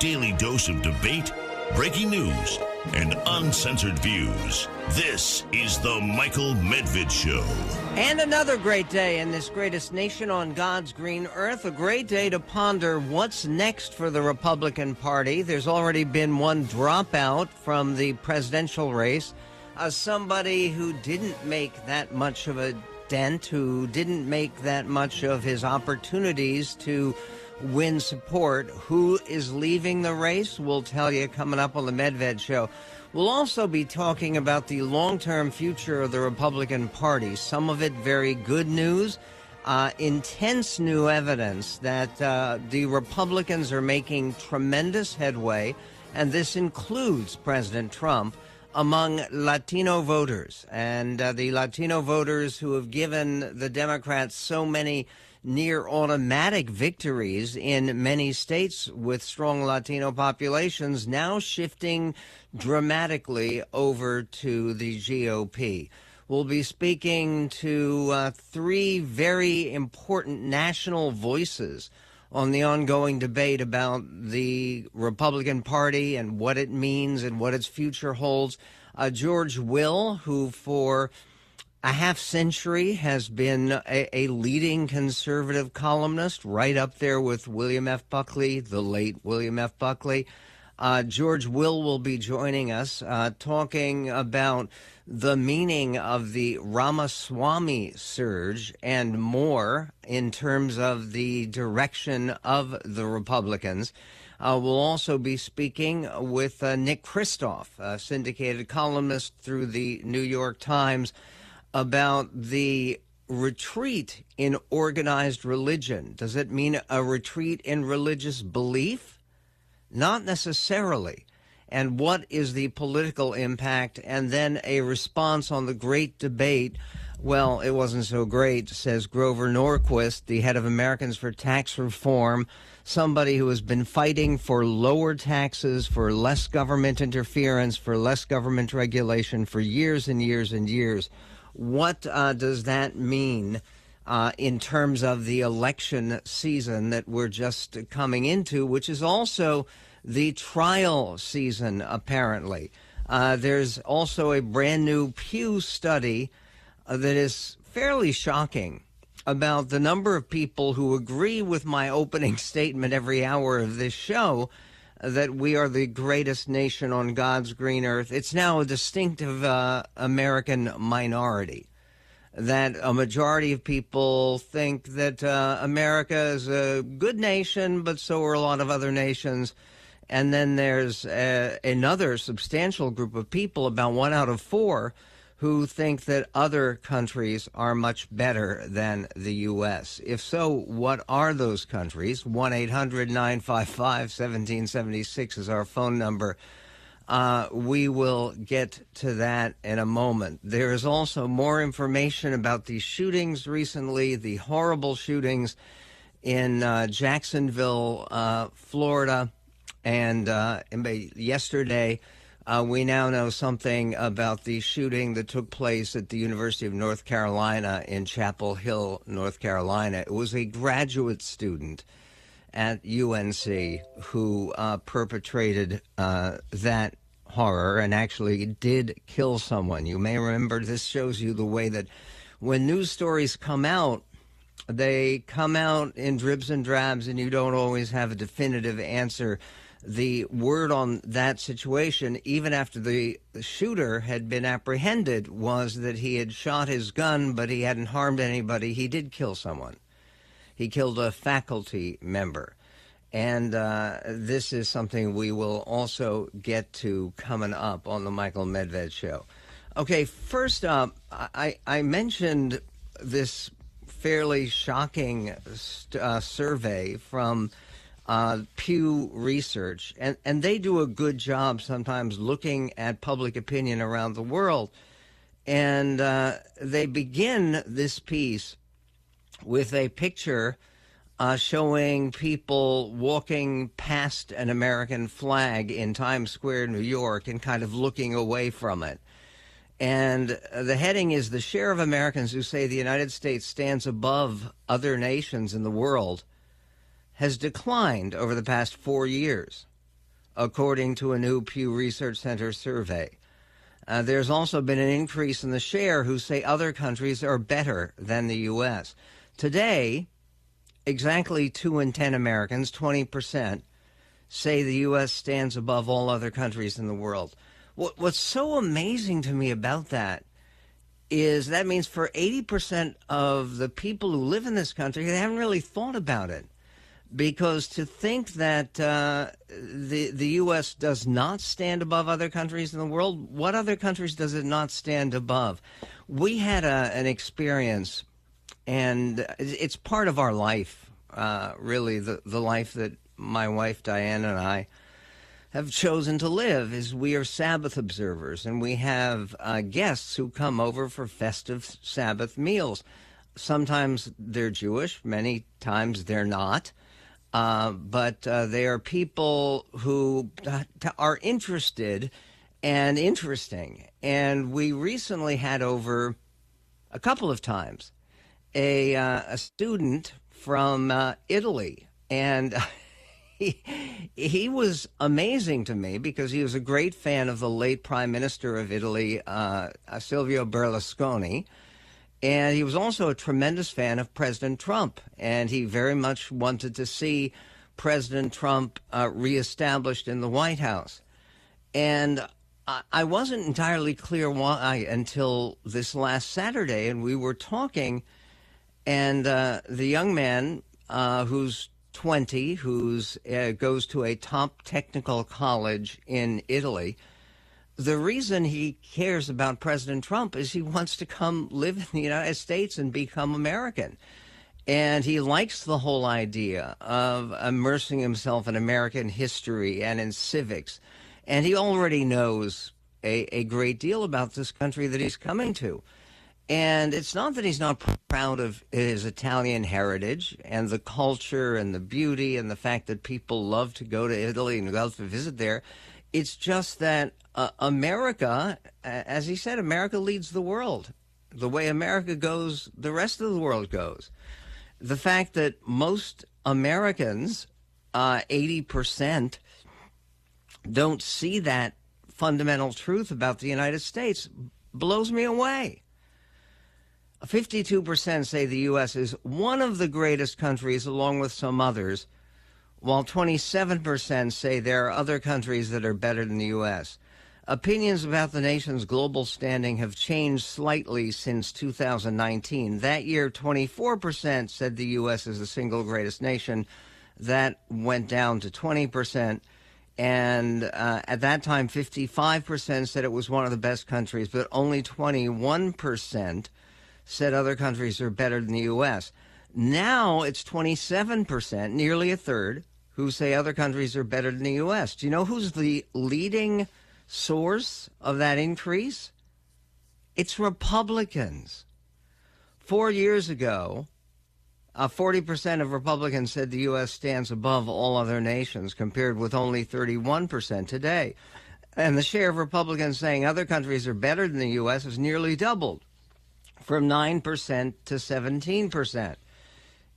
daily dose of debate, breaking news, and uncensored views. This is the Michael Medved Show. And another great day in this greatest nation on God's green earth. A great day to ponder what's next for the Republican Party. There's already been one dropout from the presidential race. Uh, somebody who didn't make that much of a dent, who didn't make that much of his opportunities to win support. Who is leaving the race? We'll tell you coming up on the Medved Show. We'll also be talking about the long term future of the Republican Party. Some of it very good news, uh, intense new evidence that uh, the Republicans are making tremendous headway, and this includes President Trump among Latino voters. And uh, the Latino voters who have given the Democrats so many near automatic victories in many states with strong Latino populations, now shifting dramatically over to the GOP. We'll be speaking to uh, three very important national voices on the ongoing debate about the Republican Party and what it means and what its future holds. Uh, George Will, who for a half century has been a, a, leading conservative columnist, right up there with William F. Buckley, the late William F. Buckley. Uh, George Will will be joining us, uh, talking about the meaning of the Ramaswamy surge and more in terms of the direction of the Republicans. Uh, we'll also be speaking with uh, Nick Kristof, a syndicated columnist through the New York Times about the retreat in organized religion. Does it mean a retreat in religious belief? Not necessarily. And what is the political impact? And then a response on the great debate. Well, it wasn't so great, says Grover Norquist, the head of Americans for Tax Reform, somebody who has been fighting for lower taxes, for less government interference, for less government regulation for years and years and years. What uh, does that mean uh, in terms of the election season that we're just coming into, which is also the trial season, apparently? Uh, there's also a brand new Pew study uh, that is fairly shocking about the number of people who agree with my opening statement every hour of this show that we are the greatest nation on God's green earth. It's now a distinctive uh, American minority. That a majority of people think that uh, America is a good nation, but so are a lot of other nations. And then there's uh, another substantial group of people, about one out of four, who think that other countries are much better than the U.S. If so, what are those countries? 1 800 955 1776 is our phone number. Uh, we will get to that in a moment. There is also more information about these shootings recently, the horrible shootings in uh, Jacksonville, uh, Florida, and uh, yesterday uh, we now know something about the shooting that took place at the University of North Carolina in Chapel Hill, North Carolina. It was a graduate student at UNC who uh, perpetrated uh, that horror and actually did kill someone. You may remember this shows you the way that when news stories come out, they come out in dribs and drabs, and you don't always have a definitive answer the word on that situation, even after the, shooter had been apprehended, was that he had shot his gun, but he hadn't harmed anybody. He did kill someone. He killed a faculty member. And uh, this is something we will also get to coming up on the Michael Medved show. Okay, first up, I, I mentioned this fairly shocking uh, survey from uh, Pew Research, and, and they do a good job sometimes looking at public opinion around the world. And uh, they begin this piece with a picture uh, showing people walking past an American flag in Times Square, New York, and kind of looking away from it. And the heading is The Share of Americans Who Say the United States Stands Above Other Nations in the World has declined over the past four years. according to a new Pew Research Center survey. Uh, there's also been an increase in the share who say other countries are better than the U.S. Today, exactly two in 10 Americans, 20%, say the U.S. stands above all other countries in the world. What, what's so amazing to me about that is that means for 80% of the people who live in this country, they haven't really thought about it. Because to think that uh, the the U.S. does not stand above other countries in the world, what other countries does it not stand above? We had a, an experience, and it's part of our life, uh, really, the, the life that my wife Diane and I have chosen to live is we are Sabbath observers and we have uh, guests who come over for festive Sabbath meals. Sometimes they're Jewish, many times they're not. Uh, but uh, they are people who are interested and interesting. And we recently had over a couple of times a, uh, a student from uh, Italy. And he, he was amazing to me because he was a great fan of the late Prime Minister of Italy, uh, Silvio Berlusconi. And he was also a tremendous fan of President Trump. And he very much wanted to see President Trump uh, reestablished in the White House. And I wasn't entirely clear why until this last Saturday. And we were talking, and uh, the young man uh, who's 20 who uh, goes to a top technical college in Italy. The reason he cares about President Trump is he wants to come live in the United States and become American. And he likes the whole idea of immersing himself in American history and in civics. And he already knows a, a great deal about this country that he's coming to. And it's not that he's not proud of his Italian heritage and the culture and the beauty and the fact that people love to go to Italy and love to visit there. It's just that uh, America, as he said, America leads the world. The way America goes, the rest of the world goes. The fact that most Americans, uh, 80%, don't see that fundamental truth about the United States blows me away. 52% say the U.S. is one of the greatest countries, along with some others, while 27% say there are other countries that are better than the U.S. Opinions about the nation's global standing have changed slightly since 2019. That year, 24% said the U.S. is the single greatest nation. That went down to 20%. And uh, at that time, 55% said it was one of the best countries, but only 21% said other countries are better than the U.S. Now it's 27%, nearly a third, who say other countries are better than the U.S. Do you know who's the leading source of that increase? It's Republicans. Four years ago, uh, 40% of Republicans said the U.S. stands above all other nations, compared with only 31% today. And the share of Republicans saying other countries are better than the U.S. has nearly doubled from 9% to 17%.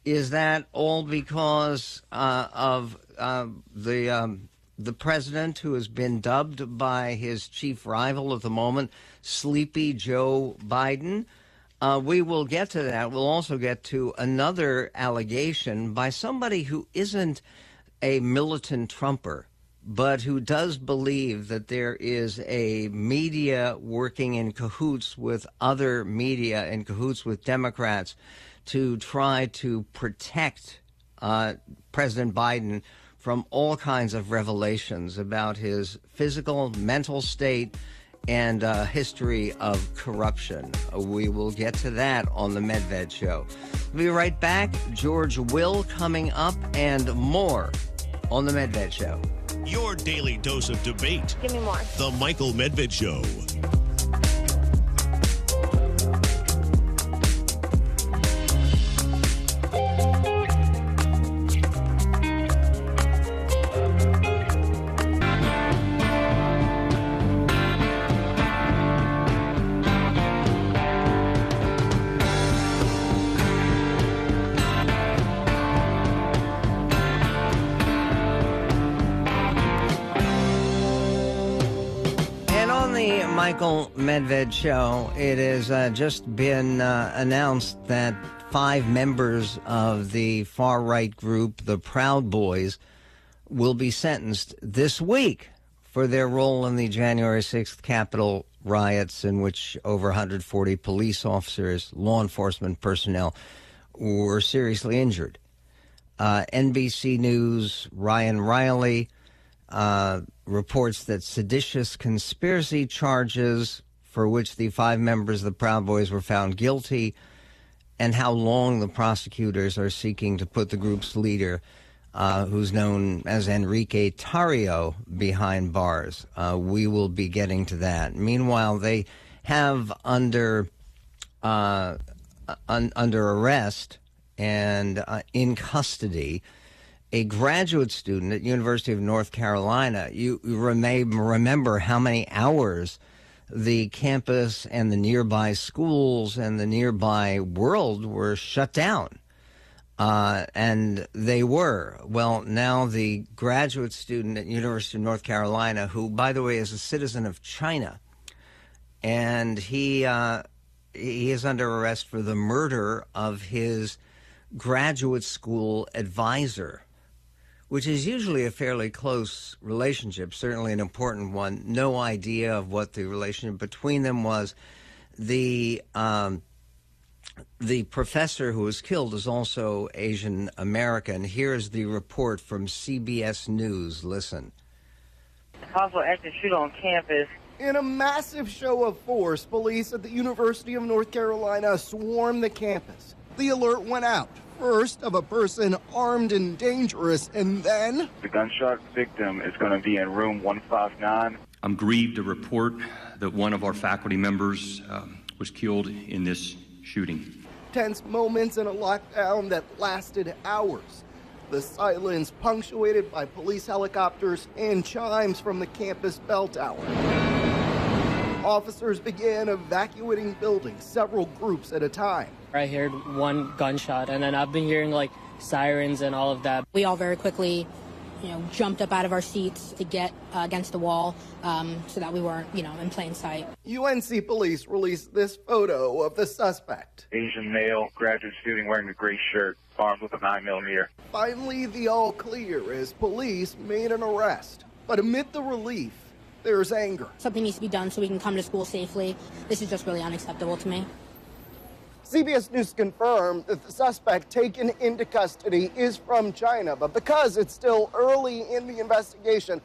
Is that all because uh, of uh, the um, the president who has been dubbed by his chief rival at the moment, Sleepy Joe Biden? Uh, we will get to that. We'll also get to another allegation by somebody who isn't a militant Trumper but who does believe that there is a media working in cahoots with other media, in cahoots with Democrats, to try to protect uh, President Biden from all kinds of revelations about his physical, mental state, and uh, history of corruption. We will get to that on the Medved Show. We'll be right back. George Will coming up, and more on the Medved Show. Your daily dose of debate. Give me more. The Michael Medved Show. Michael Medved show. It has uh, just been uh, announced that five members of the far right group, the Proud Boys, will be sentenced this week for their role in the January 6th Capitol riots, in which over 140 police officers, law enforcement personnel, were seriously injured. Uh, NBC News, Ryan Reilly uh, reports that seditious conspiracy charges for which the five members of the Proud Boys were found guilty, and how long the prosecutors are seeking to put the group's leader, uh, who's known as Enrique Tarrio, behind bars. Uh, we will be getting to that. Meanwhile, they have under uh, un- under arrest and uh, in custody a graduate student at University of North Carolina, you, you may remember how many hours the campus and the nearby schools and the nearby world were shut down. Uh, and they were. Well, now the graduate student at University of North Carolina, who, by the way, is a citizen of China, and he uh, he is under arrest for the murder of his graduate school advisor which is usually a fairly close relationship, certainly an important one. No idea of what the relationship between them was. The um, the professor who was killed is also Asian American. Here's the report from CBS News. Listen. Possible active shooter on campus. In a massive show of force, police at the University of North Carolina swarmed the campus. The alert went out first of a person armed and dangerous, and then. The gunshot victim is going to be in room 159. I'm grieved to report that one of our faculty members um, was killed in this shooting. Tense moments in a lockdown that lasted hours. The silence punctuated by police helicopters and chimes from the campus bell tower. Officers began evacuating buildings, several groups at a time. I heard one gunshot, and then I've been hearing like sirens and all of that. We all very quickly, you know, jumped up out of our seats to get uh, against the wall um, so that we weren't, you know, in plain sight. UNC police released this photo of the suspect. Asian male, graduate student wearing a gray shirt, armed with a 9 millimeter. Finally, the all clear as police made an arrest. But amid the relief, there's anger. Something needs to be done so we can come to school safely. This is just really unacceptable to me. CBS News confirmed that the suspect taken into custody is from China, but because it's still early in the investigation,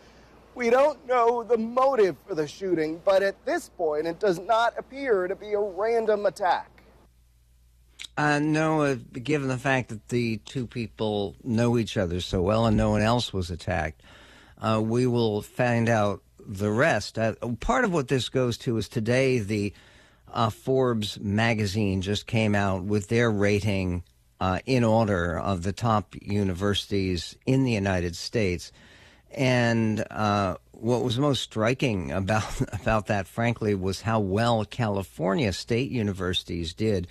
we don't know the motive for the shooting, but at this point, it does not appear to be a random attack. Uh, no, uh, given the fact that the two people know each other so well and no one else was attacked, uh, we will find out the rest. Uh, part of what this goes to is today the uh, Forbes magazine just came out with their rating uh, in order of the top universities in the United States. And uh, what was most striking about about that, frankly, was how well California state universities did.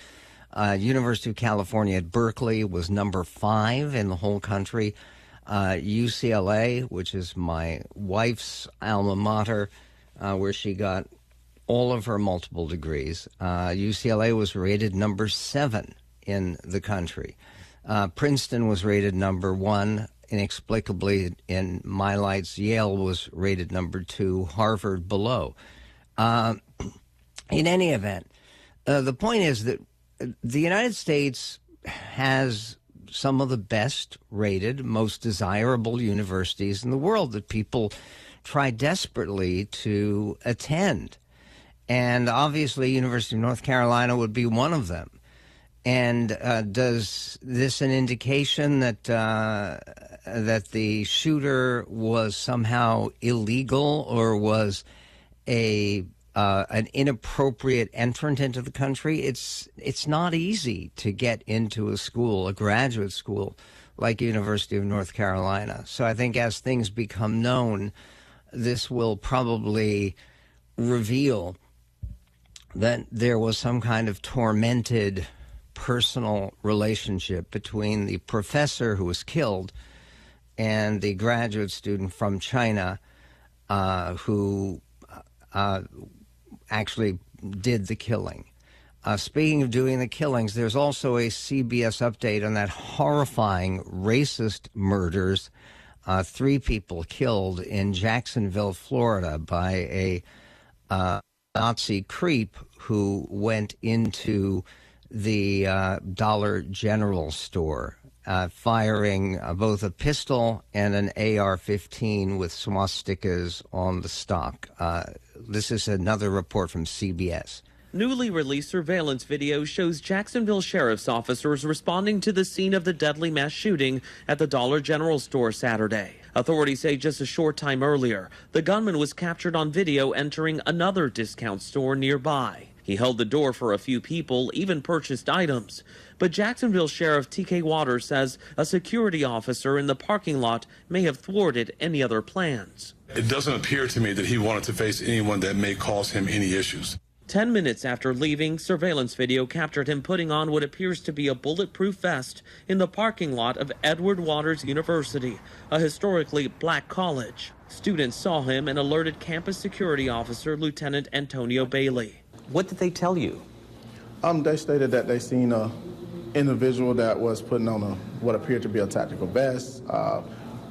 Uh, University of California at Berkeley was number five in the whole country. Uh, UCLA, which is my wife's alma mater, uh, where she got all of her multiple degrees. Uh, UCLA was rated number seven in the country. Uh, Princeton was rated number one. Inexplicably, in my lights, Yale was rated number two, Harvard below. Uh, in any event, uh, the point is that the United States has some of the best rated, most desirable universities in the world that people try desperately to attend. And obviously, University of North Carolina would be one of them. And uh, does this an indication that uh, that the shooter was somehow illegal or was a uh, an inappropriate entrant into the country? It's it's not easy to get into a school, a graduate school like University of North Carolina. So I think as things become known, this will probably reveal that there was some kind of tormented personal relationship between the professor who was killed and the graduate student from China uh, who uh, actually did the killing. Uh, speaking of doing the killings, there's also a CBS update on that horrifying racist murders. Uh, three people killed in Jacksonville, Florida, by a uh, Nazi creep who went into the uh, Dollar General store, uh, firing uh, both a pistol and an AR 15 with swastikas on the stock. This is another report from CBS. Newly released surveillance video shows Jacksonville sheriff's officers responding to the scene of the deadly mass shooting at the Dollar General store Saturday. Authorities say just a short time earlier, the gunman was captured on video entering another discount store nearby. He held the door for a few people, even purchased items. But Jacksonville Sheriff TK Waters says a security officer in the parking lot may have thwarted any other plans. It doesn't appear to me that he wanted to face anyone that may cause him any issues. Ten minutes after leaving, surveillance video captured him putting on what appears to be a bulletproof vest in the parking lot of Edward Waters University, a historically black college. Students saw him and alerted campus security officer Lieutenant Antonio Bailey. What did they tell you? Um, they stated that they seen a individual that was putting on a what appeared to be a tactical vest, uh,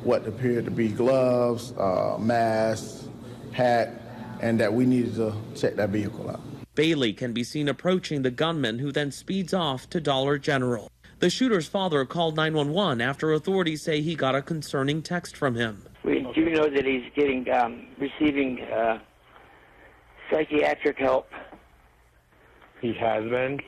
what appeared to be gloves, uh, mask, hat, and that we needed to check that vehicle out. Bailey can be seen approaching the gunman who then speeds off to Dollar General. The shooter's father called 911 after authorities say he got a concerning text from him. We do know that he's getting um, receiving uh, psychiatric help. He has been?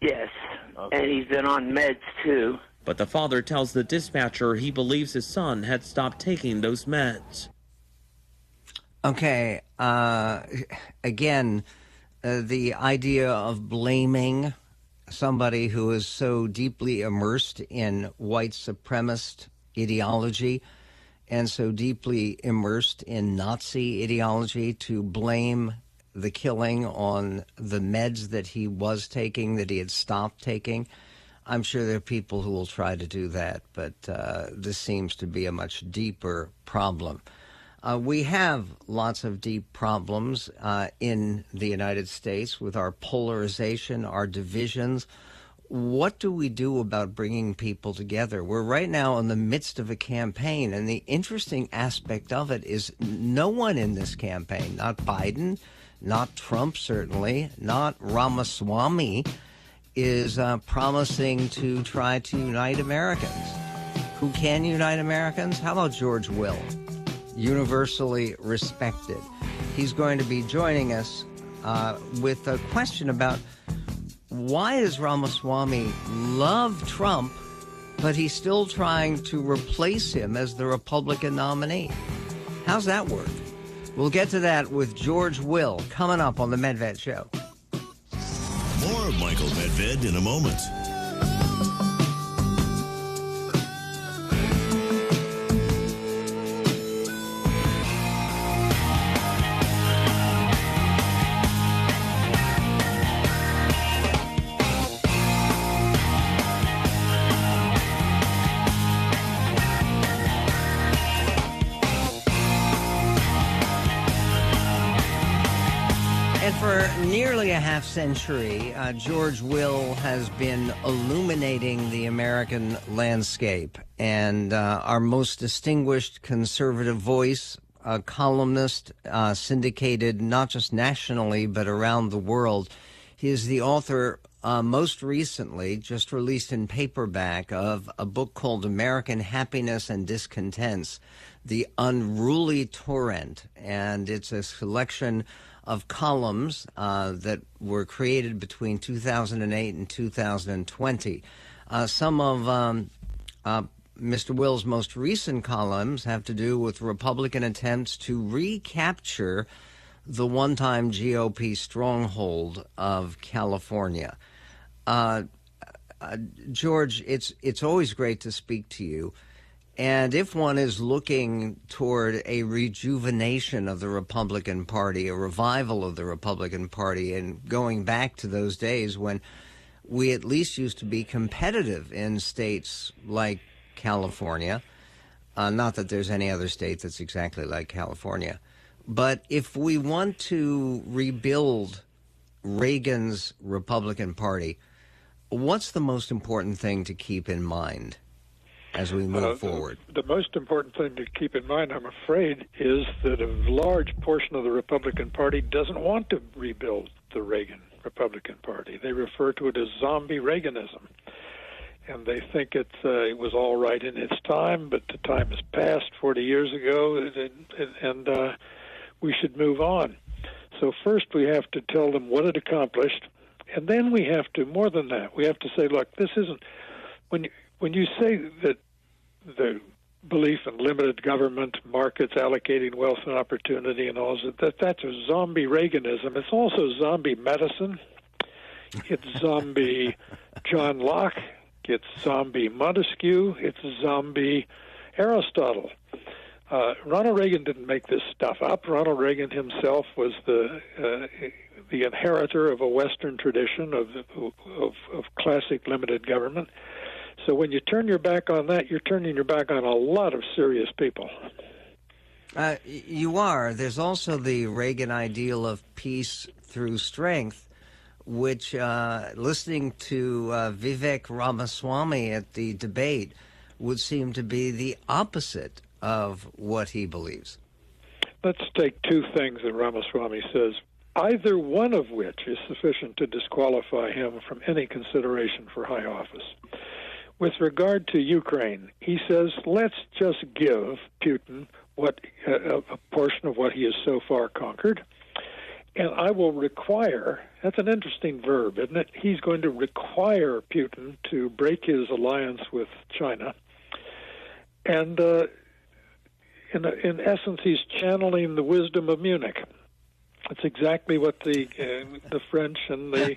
Yes, okay. and he's been on meds too. But the father tells the dispatcher he believes his son had stopped taking those meds. Okay. Uh, again, uh, the idea of blaming somebody who is so deeply immersed in white supremacist ideology and so deeply immersed in Nazi ideology to blame the killing on the meds that he was taking, that he had stopped taking. I'm sure there are people who will try to do that, but uh, this seems to be a much deeper problem. Uh, we have lots of deep problems uh, in the United States with our polarization, our divisions. What do we do about bringing people together? We're right now in the midst of a campaign, and the interesting aspect of it is no one in this campaign, not Biden, not Trump, certainly, not Ramaswamy, is uh, promising to try to unite Americans. Who can unite Americans? How about George Will? universally respected. He's going to be joining us uh, with a question about why does Ramaswamy love Trump, but he's still trying to replace him as the Republican nominee? How's that work? We'll get to that with George Will coming up on the Medved Show. More of Michael Medved in a moment. Half century, uh, George Will has been illuminating the American landscape. And uh, our most distinguished conservative voice, a columnist, uh, syndicated not just nationally, but around the world. He is the author, uh, most recently, just released in paperback, of a book called American Happiness and Discontents The Unruly Torrent. And it's a selection of columns uh, that were created between 2008 and 2020. Uh, some of um, uh, Mr. Will's most recent columns have to do with Republican attempts to recapture the one time GOP stronghold of California. Uh, uh, George, it's, it's always great to speak to you. And if one is looking toward a rejuvenation of the Republican Party, a revival of the Republican Party, and going back to those days when we at least used to be competitive in states like California, uh, not that there's any other state that's exactly like California. But if we want to rebuild Reagan's Republican Party, what's the most important thing to keep in mind as we move Uh, forward? The most important thing to keep in mind, I'm afraid, is that a large portion of the Republican Party doesn't want to rebuild the Reagan Republican Party. They refer to it as zombie Reaganism. And they think it, uh, it was all right in its time, but the time has passed 40 years ago, and, and uh, we should move on. So, first we have to tell them what it accomplished, and then we have to, more than that, we have to say, look, this isn't, when you, when you say that the belief in limited government, markets allocating wealth and opportunity, and all that, that that's a zombie Reaganism. It's also zombie Madison. It's zombie John Locke. It's zombie Montesquieu. It's zombie Aristotle. Uh, Ronald Reagan didn't make this stuff up. Ronald Reagan himself was the uh, the inheritor of a Western tradition of, of of classic limited government. So when you turn your back on that, you're turning your back on a lot of serious people. Uh, you are. There's also the Reagan ideal of peace through strength, which, uh, listening to uh, Vivek Ramaswamy at the debate, would seem to be the opposite of what he believes. Let's take two things that Ramaswamy says, either one of which is sufficient to disqualify him from any consideration for high office. With regard to Ukraine, he says, let's just give Putin what a, a portion of what he has so far conquered, and I will require. That's an interesting verb, isn't it? He's going to require Putin to break his alliance with China, and uh, in in essence, he's channeling the wisdom of Munich. It's exactly what the uh, the French and the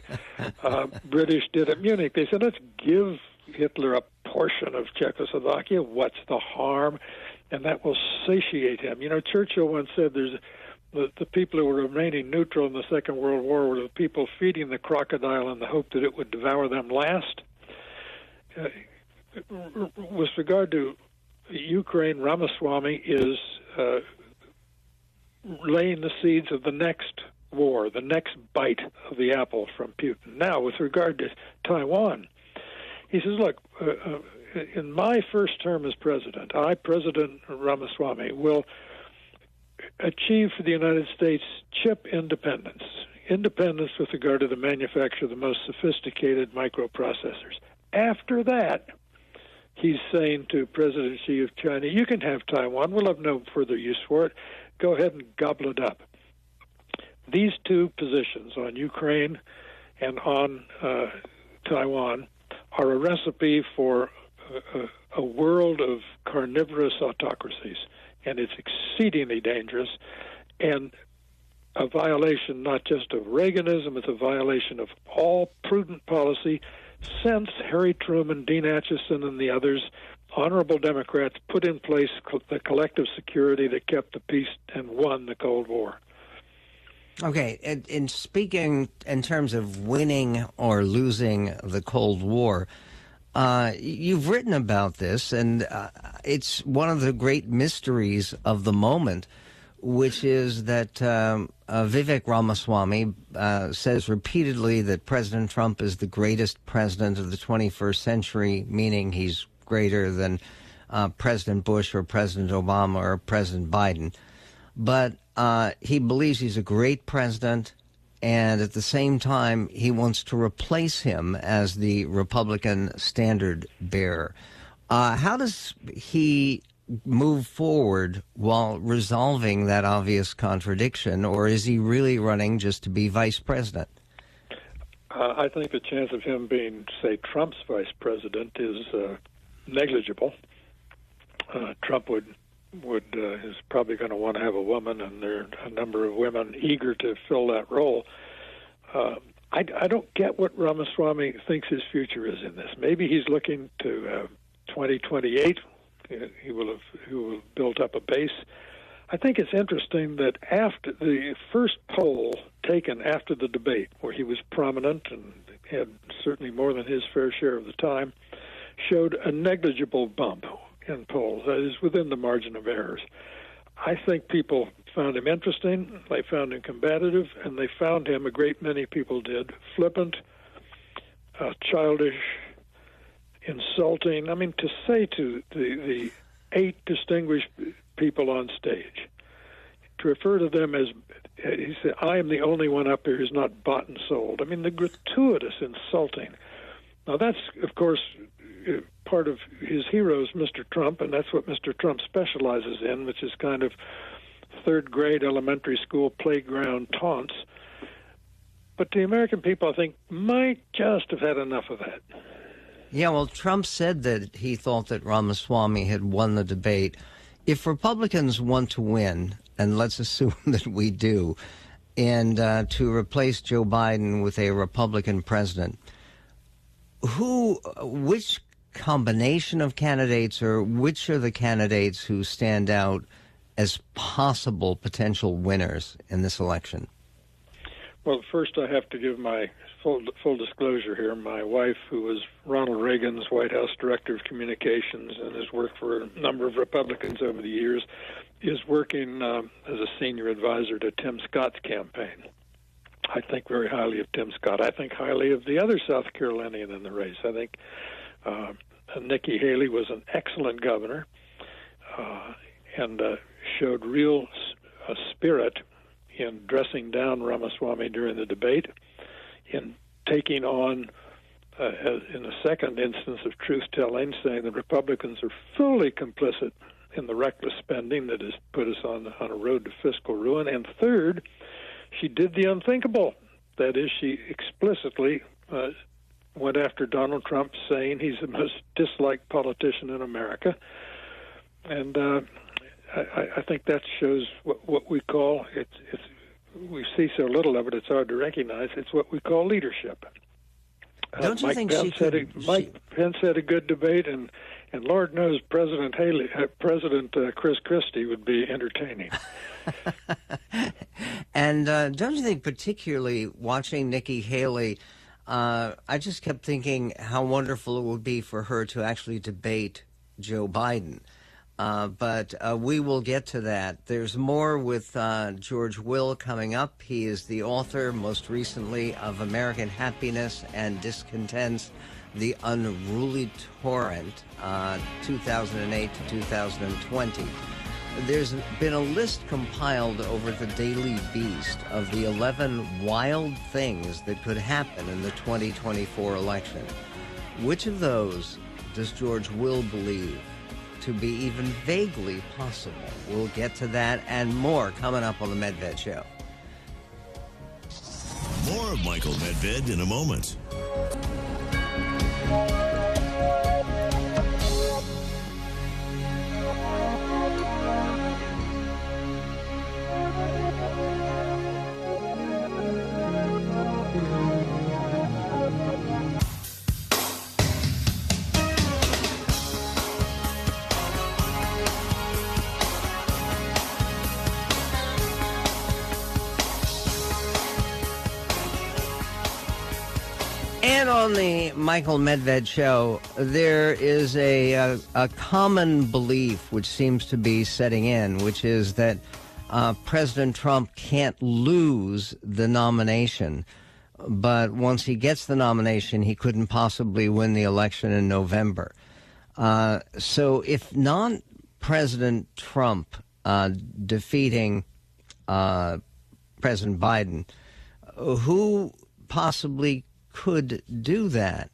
uh, British did at Munich. They said, let's give Hitler a portion of Czechoslovakia. What's the harm? And that will satiate him. You know, Churchill once said, "There's the, the people who were remaining neutral in the Second World War were the people feeding the crocodile in the hope that it would devour them last." Uh, with regard to Ukraine, Ramaswamy is uh, laying the seeds of the next war, the next bite of the apple from Putin. Now, with regard to Taiwan, he says, look, uh, uh, in my first term as president, I, President Ramaswamy, will achieve for the United States chip independence, independence with regard to the manufacture of the most sophisticated microprocessors. After that, he's saying to President Xi of China, you can have Taiwan, we'll have no further use for it. Go ahead and gobble it up. These two positions on Ukraine and on uh, Taiwan are a recipe for a, a world of carnivorous autocracies, and it's exceedingly dangerous and a violation not just of Reaganism, it's a violation of all prudent policy since Harry Truman, Dean Acheson, and the others, honorable Democrats, put in place the collective security that kept the peace and won the Cold War. Okay, in, in speaking in terms of winning or losing the Cold War, uh, you've written about this, and uh, it's one of the great mysteries of the moment, which is that um, uh, Vivek Ramaswamy uh, says repeatedly that President Trump is the greatest president of the 21st century, meaning he's greater than uh, President Bush or President Obama or President Biden. But uh, he believes he's a great president, and at the same time, he wants to replace him as the Republican standard bearer. Uh, how does he move forward while resolving that obvious contradiction, or is he really running just to be vice president? Uh, I think the chance of him being, say, Trump's vice president is uh, negligible. Uh, Trump would would uh, is probably going to want to have a woman, and there are a number of women eager to fill that role. Uh, I, I don't get what Ramaswamy thinks his future is in this. Maybe he's looking to uh, 2028. He will have he will have built up a base. I think it's interesting that after the first poll taken after the debate, where he was prominent and had certainly more than his fair share of the time, showed a negligible bump in polls. That is within the margin of errors. I think people found him interesting, they found him combative, and they found him, a great many people did, flippant, uh, childish, insulting. I mean, to say to the, the eight distinguished people on stage, to refer to them as, he said, I am the only one up here who's not bought and sold. I mean, the gratuitous insulting. Now, that's, of course, part of his heroes, Mr. Trump, and that's what Mr. Trump specializes in, which is kind of third grade elementary school playground taunts. But the American people, I think, might just have had enough of that. Yeah, well, Trump said that he thought that Ramaswamy had won the debate. If Republicans want to win, and let's assume that we do, and uh, to replace Joe Biden with a Republican president, who, which combination of candidates, or which are the candidates who stand out as possible potential winners in this election? Well, first I have to give my full full disclosure here. My wife, who was Ronald Reagan's White House Director of Communications and has worked for a number of Republicans over the years, is working um, as a senior advisor to Tim Scott's campaign. I think very highly of Tim Scott. I think highly of the other South Carolinian in the race. I think uh, Nikki Haley was an excellent governor uh, and uh, showed real uh, spirit in dressing down Ramaswamy during the debate, in taking on, uh, in the second instance of truth telling, saying the Republicans are fully complicit in the reckless spending that has put us on on a road to fiscal ruin, and third, she did the unthinkable. That is, she explicitly uh, went after Donald Trump, saying he's the most disliked politician in America, and uh, I, I think that shows what, what we call it's, it's we see so little of it it's hard to recognize it's what we call leadership. Uh, Don't you Mike think Pence she had could, a, Mike Pence had a good debate and and Lord knows President Haley uh, President uh, Chris Christie would be entertaining. and uh, don't you think, particularly watching Nikki Haley, uh, I just kept thinking how wonderful it would be for her to actually debate Joe Biden. Uh, but uh, we will get to that. There's more with uh, George Will coming up. He is the author, most recently, of American Happiness and Discontents, The Unruly Torrent, uh, 2008 to 2020. There's been a list compiled over the Daily Beast of the 11 wild things that could happen in the 2024 election. Which of those does George Will believe? to be even vaguely possible. We'll get to that and more coming up on the Medved Show. More of Michael Medved in a moment. On the Michael Medved show, there is a, a, a common belief which seems to be setting in, which is that uh, President Trump can't lose the nomination. But once he gets the nomination, he couldn't possibly win the election in November. Uh, so if not President Trump uh, defeating uh, President Biden, who possibly could do that.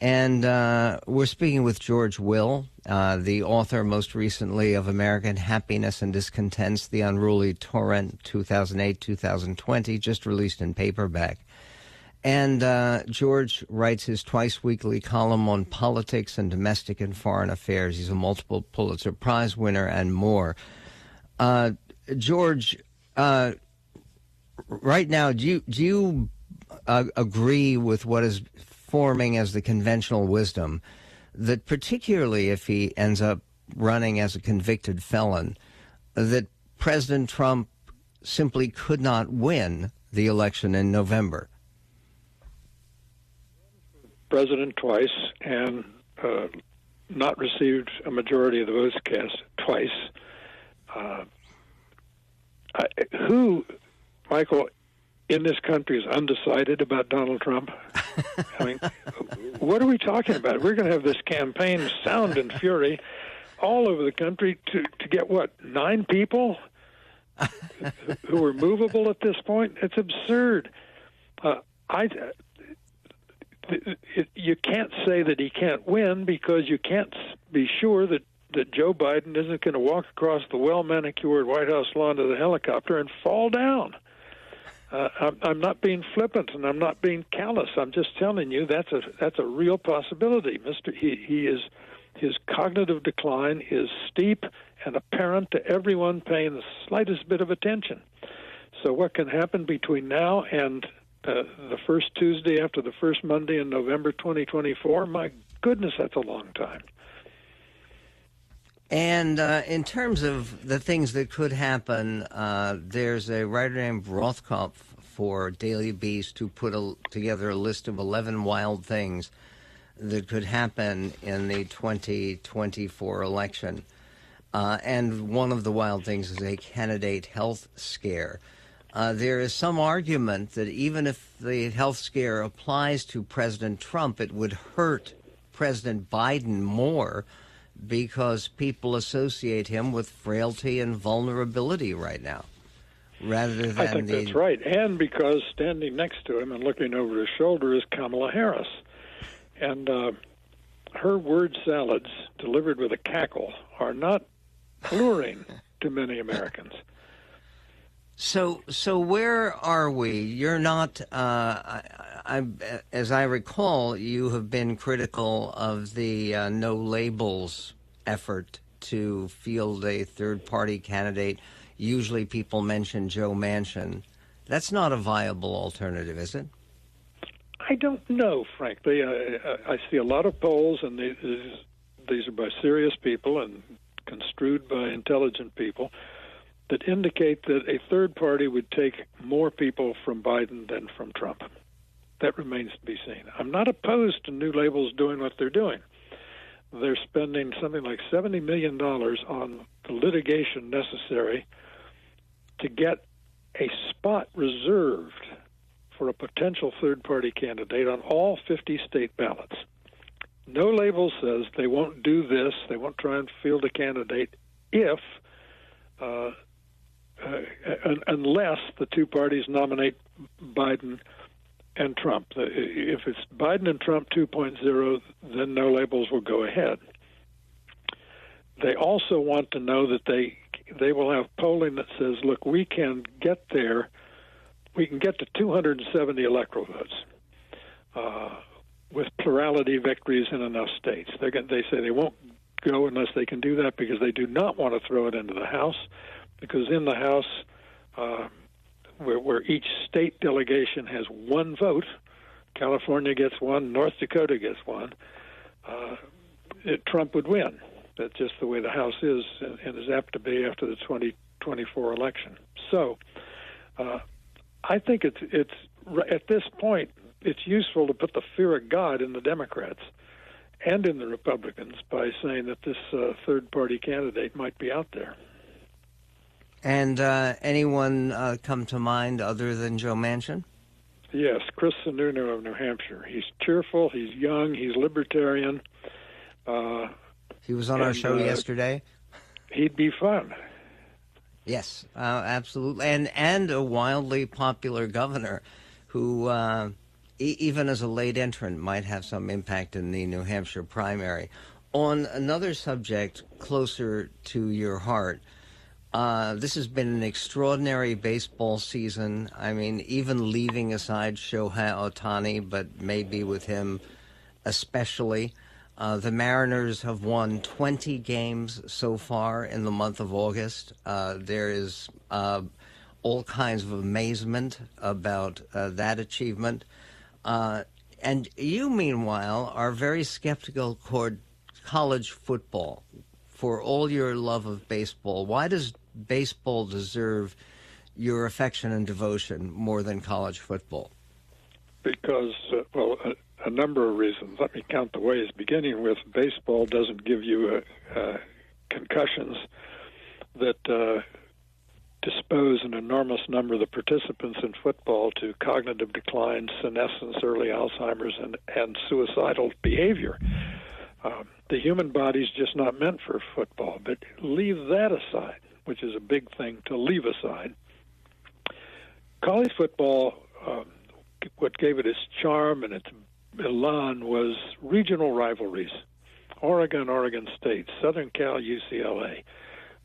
And uh, we're speaking with George Will, uh, the author most recently of American Happiness and Discontents, The Unruly Torrent 2008 2020, just released in paperback. And uh, George writes his twice weekly column on politics and domestic and foreign affairs. He's a multiple Pulitzer Prize winner and more. Uh, George, uh, right now, do you, do you uh, agree with what is forming as the conventional wisdom that, particularly if he ends up running as a convicted felon, that President Trump simply could not win the election in November. President twice and uh, not received a majority of the votes cast twice. Uh, I, who, Michael, in this country is undecided about Donald Trump? I mean, what are we talking about? We're going to have this campaign sound and fury all over the country to to get what nine people who are movable at this point. It's absurd. Uh, I. You can't say that he can't win because you can't be sure that that Joe Biden isn't going to walk across the well manicured White House lawn to the helicopter and fall down. Uh, I'm, not being flippant and I'm not being callous. I'm just telling you that's a that's a real possibility. Mister, he he is his cognitive decline is steep and apparent to everyone paying the slightest bit of attention. So, what can happen between now and uh, the first Tuesday after the first Monday in November 2024? My goodness, that's a long time. And uh, in terms of the things that could happen, uh, there's a writer named Rothkopf for Daily Beast who put a, together a list of 11 wild things that could happen in the 2024 election. Uh, and one of the wild things is a candidate health scare. Uh, there is some argument that even if the health scare applies to President Trump, it would hurt President Biden more because people associate him with frailty and vulnerability right now, rather than I think the, that's right, and because standing next to him and looking over his shoulder is Kamala Harris, and uh, her word salads delivered with a cackle are not alluring to many Americans. So, so where are we? You're not. Uh, I, as I recall, you have been critical of the uh, no labels effort to field a third-party candidate. Usually, people mention Joe Manchin. That's not a viable alternative, is it? I don't know, frankly. I, I see a lot of polls, and these, these are by serious people and construed by intelligent people that indicate that a third party would take more people from Biden than from Trump. That remains to be seen. I'm not opposed to No Labels doing what they're doing. They're spending something like $70 million on the litigation necessary to get a spot reserved for a potential third party candidate on all 50 state ballots. No label says they won't do this, they won't try and field a candidate if, uh, uh, unless the two parties nominate Biden and Trump. If it's Biden and Trump 2.0, then no labels will go ahead. They also want to know that they they will have polling that says, look, we can get there we can get to 270 electoral votes uh, with plurality victories in enough states. They're, they say they won't go unless they can do that because they do not want to throw it into the House, because in the House, uh, where, where each state delegation has one vote, California gets one, North Dakota gets one, uh, it, Trump would win. That's just the way the House is and, and is apt to be after the 2024 election. So, uh, I think it's it's at this point it's useful to put the fear of God in the Democrats and in the Republicans by saying that this uh, third party candidate might be out there. And uh, anyone uh, come to mind other than Joe Manchin? Yes, Chris Sununu of New Hampshire. He's cheerful. He's young. He's libertarian. Uh, he was on and, our show uh, yesterday. He'd be fun. Yes, uh, absolutely, and and a wildly popular governor, who uh, e- even as a late entrant might have some impact in the New Hampshire primary. On another subject closer to your heart, uh, this has been an extraordinary baseball season. I mean, even leaving aside Shohei Ohtani, but maybe with him especially. Uh, the Mariners have won 20 games so far in the month of August. Uh, there is uh, all kinds of amazement about uh, that achievement. Uh, and you, meanwhile, are very skeptical toward college football. For all your love of baseball, why does baseball deserve your affection and devotion more than college football? Because, uh, well, a number of reasons. Let me count the ways. Beginning with baseball doesn't give you uh, uh, concussions that uh, dispose an enormous number of the participants in football to cognitive decline, senescence, early Alzheimer's, and, and suicidal behavior. Um, the human body's just not meant for football. But leave that aside, which is a big thing to leave aside. College football, um, what gave it its charm and its elan was regional rivalries. Oregon, Oregon State, Southern Cal, UCLA,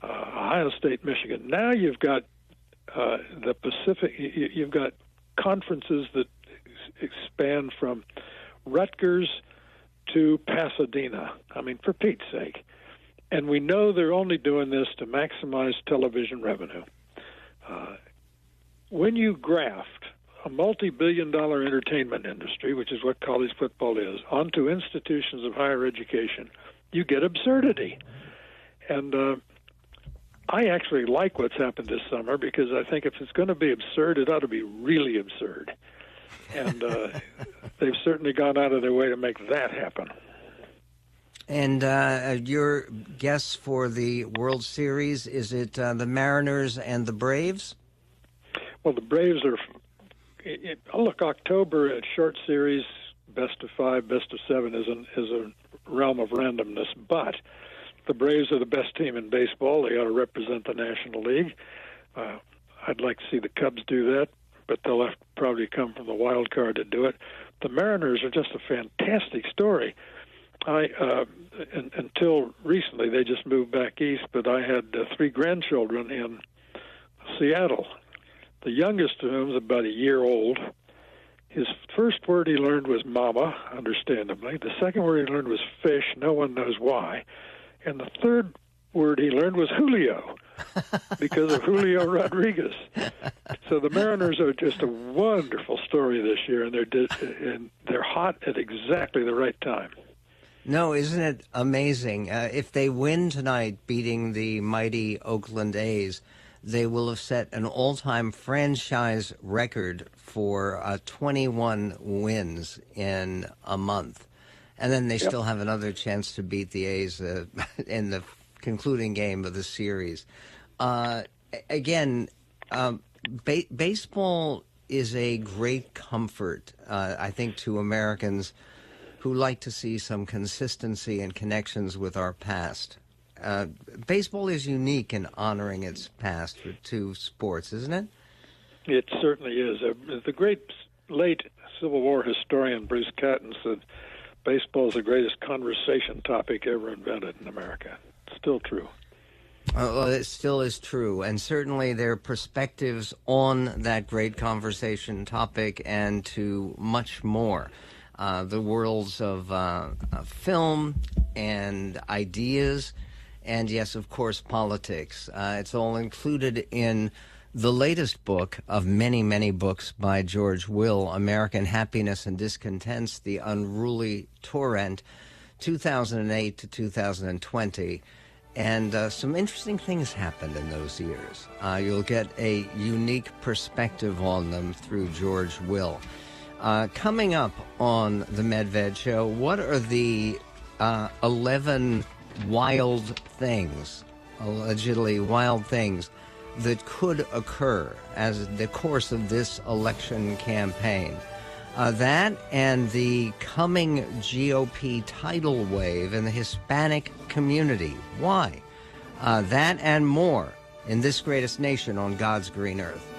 uh, Ohio State, Michigan. Now you've got uh, the Pacific. You've got conferences that expand from Rutgers to Pasadena. I mean, for Pete's sake. And we know they're only doing this to maximize television revenue. Uh, when you graft a multi billion dollar entertainment industry, which is what college football is, onto institutions of higher education, you get absurdity. And uh, I actually like what's happened this summer because I think if it's going to be absurd, it ought to be really absurd. And uh, they've certainly gone out of their way to make that happen. And uh, your guess for the World Series is it uh, the Mariners and the Braves? Well, the Braves are. It, it, look, October at short series, best of five, best of seven is an, is a realm of randomness, but the Braves are the best team in baseball. They ought to represent the National League. Uh, I'd like to see the Cubs do that, but they'll have to probably come from the wild card to do it. The Mariners are just a fantastic story. I uh, in, until recently they just moved back east, but I had uh, three grandchildren in Seattle. The youngest of whom is about a year old. His first word he learned was "mama," understandably. The second word he learned was "fish." No one knows why. And the third word he learned was Julio because of Julio Rodriguez. So the Mariners are just a wonderful story this year, and they're and they're hot at exactly the right time. No, isn't it amazing? Uh, if they win tonight, beating the mighty Oakland A's, they will have set an all-time franchise record for uh, 21 wins in a month and then they yep. still have another chance to beat the A's uh, in the concluding game of the series. Uh, again, um, ba- baseball is a great comfort, uh, I think, to Americans who like to see some consistency and connections with our past. Uh, baseball is unique in honoring its past to sports, isn't it? It certainly is. Uh, the great late Civil War historian Bruce Catton said baseball is the greatest conversation topic ever invented in America. Still true. Uh, well, it still is true, and certainly their perspectives on that great conversation topic and to much more. Uh, the worlds of uh, film and ideas, and yes, of course, politics. Uh, it's all included in the latest book of many, many books by George Will, American Happiness and Discontents, The Unruly Torrent, 2008 to 2020. And uh, some interesting things happened in those years. Uh, you'll get a unique perspective on them through George Will. Uh, coming up on the Medved Show, what are the uh, 11 wild things, allegedly wild things, that could occur as the course of this election campaign. Uh, that and the coming GOP tidal wave in the Hispanic community. Why? Uh, that and more in this greatest nation on God's green earth.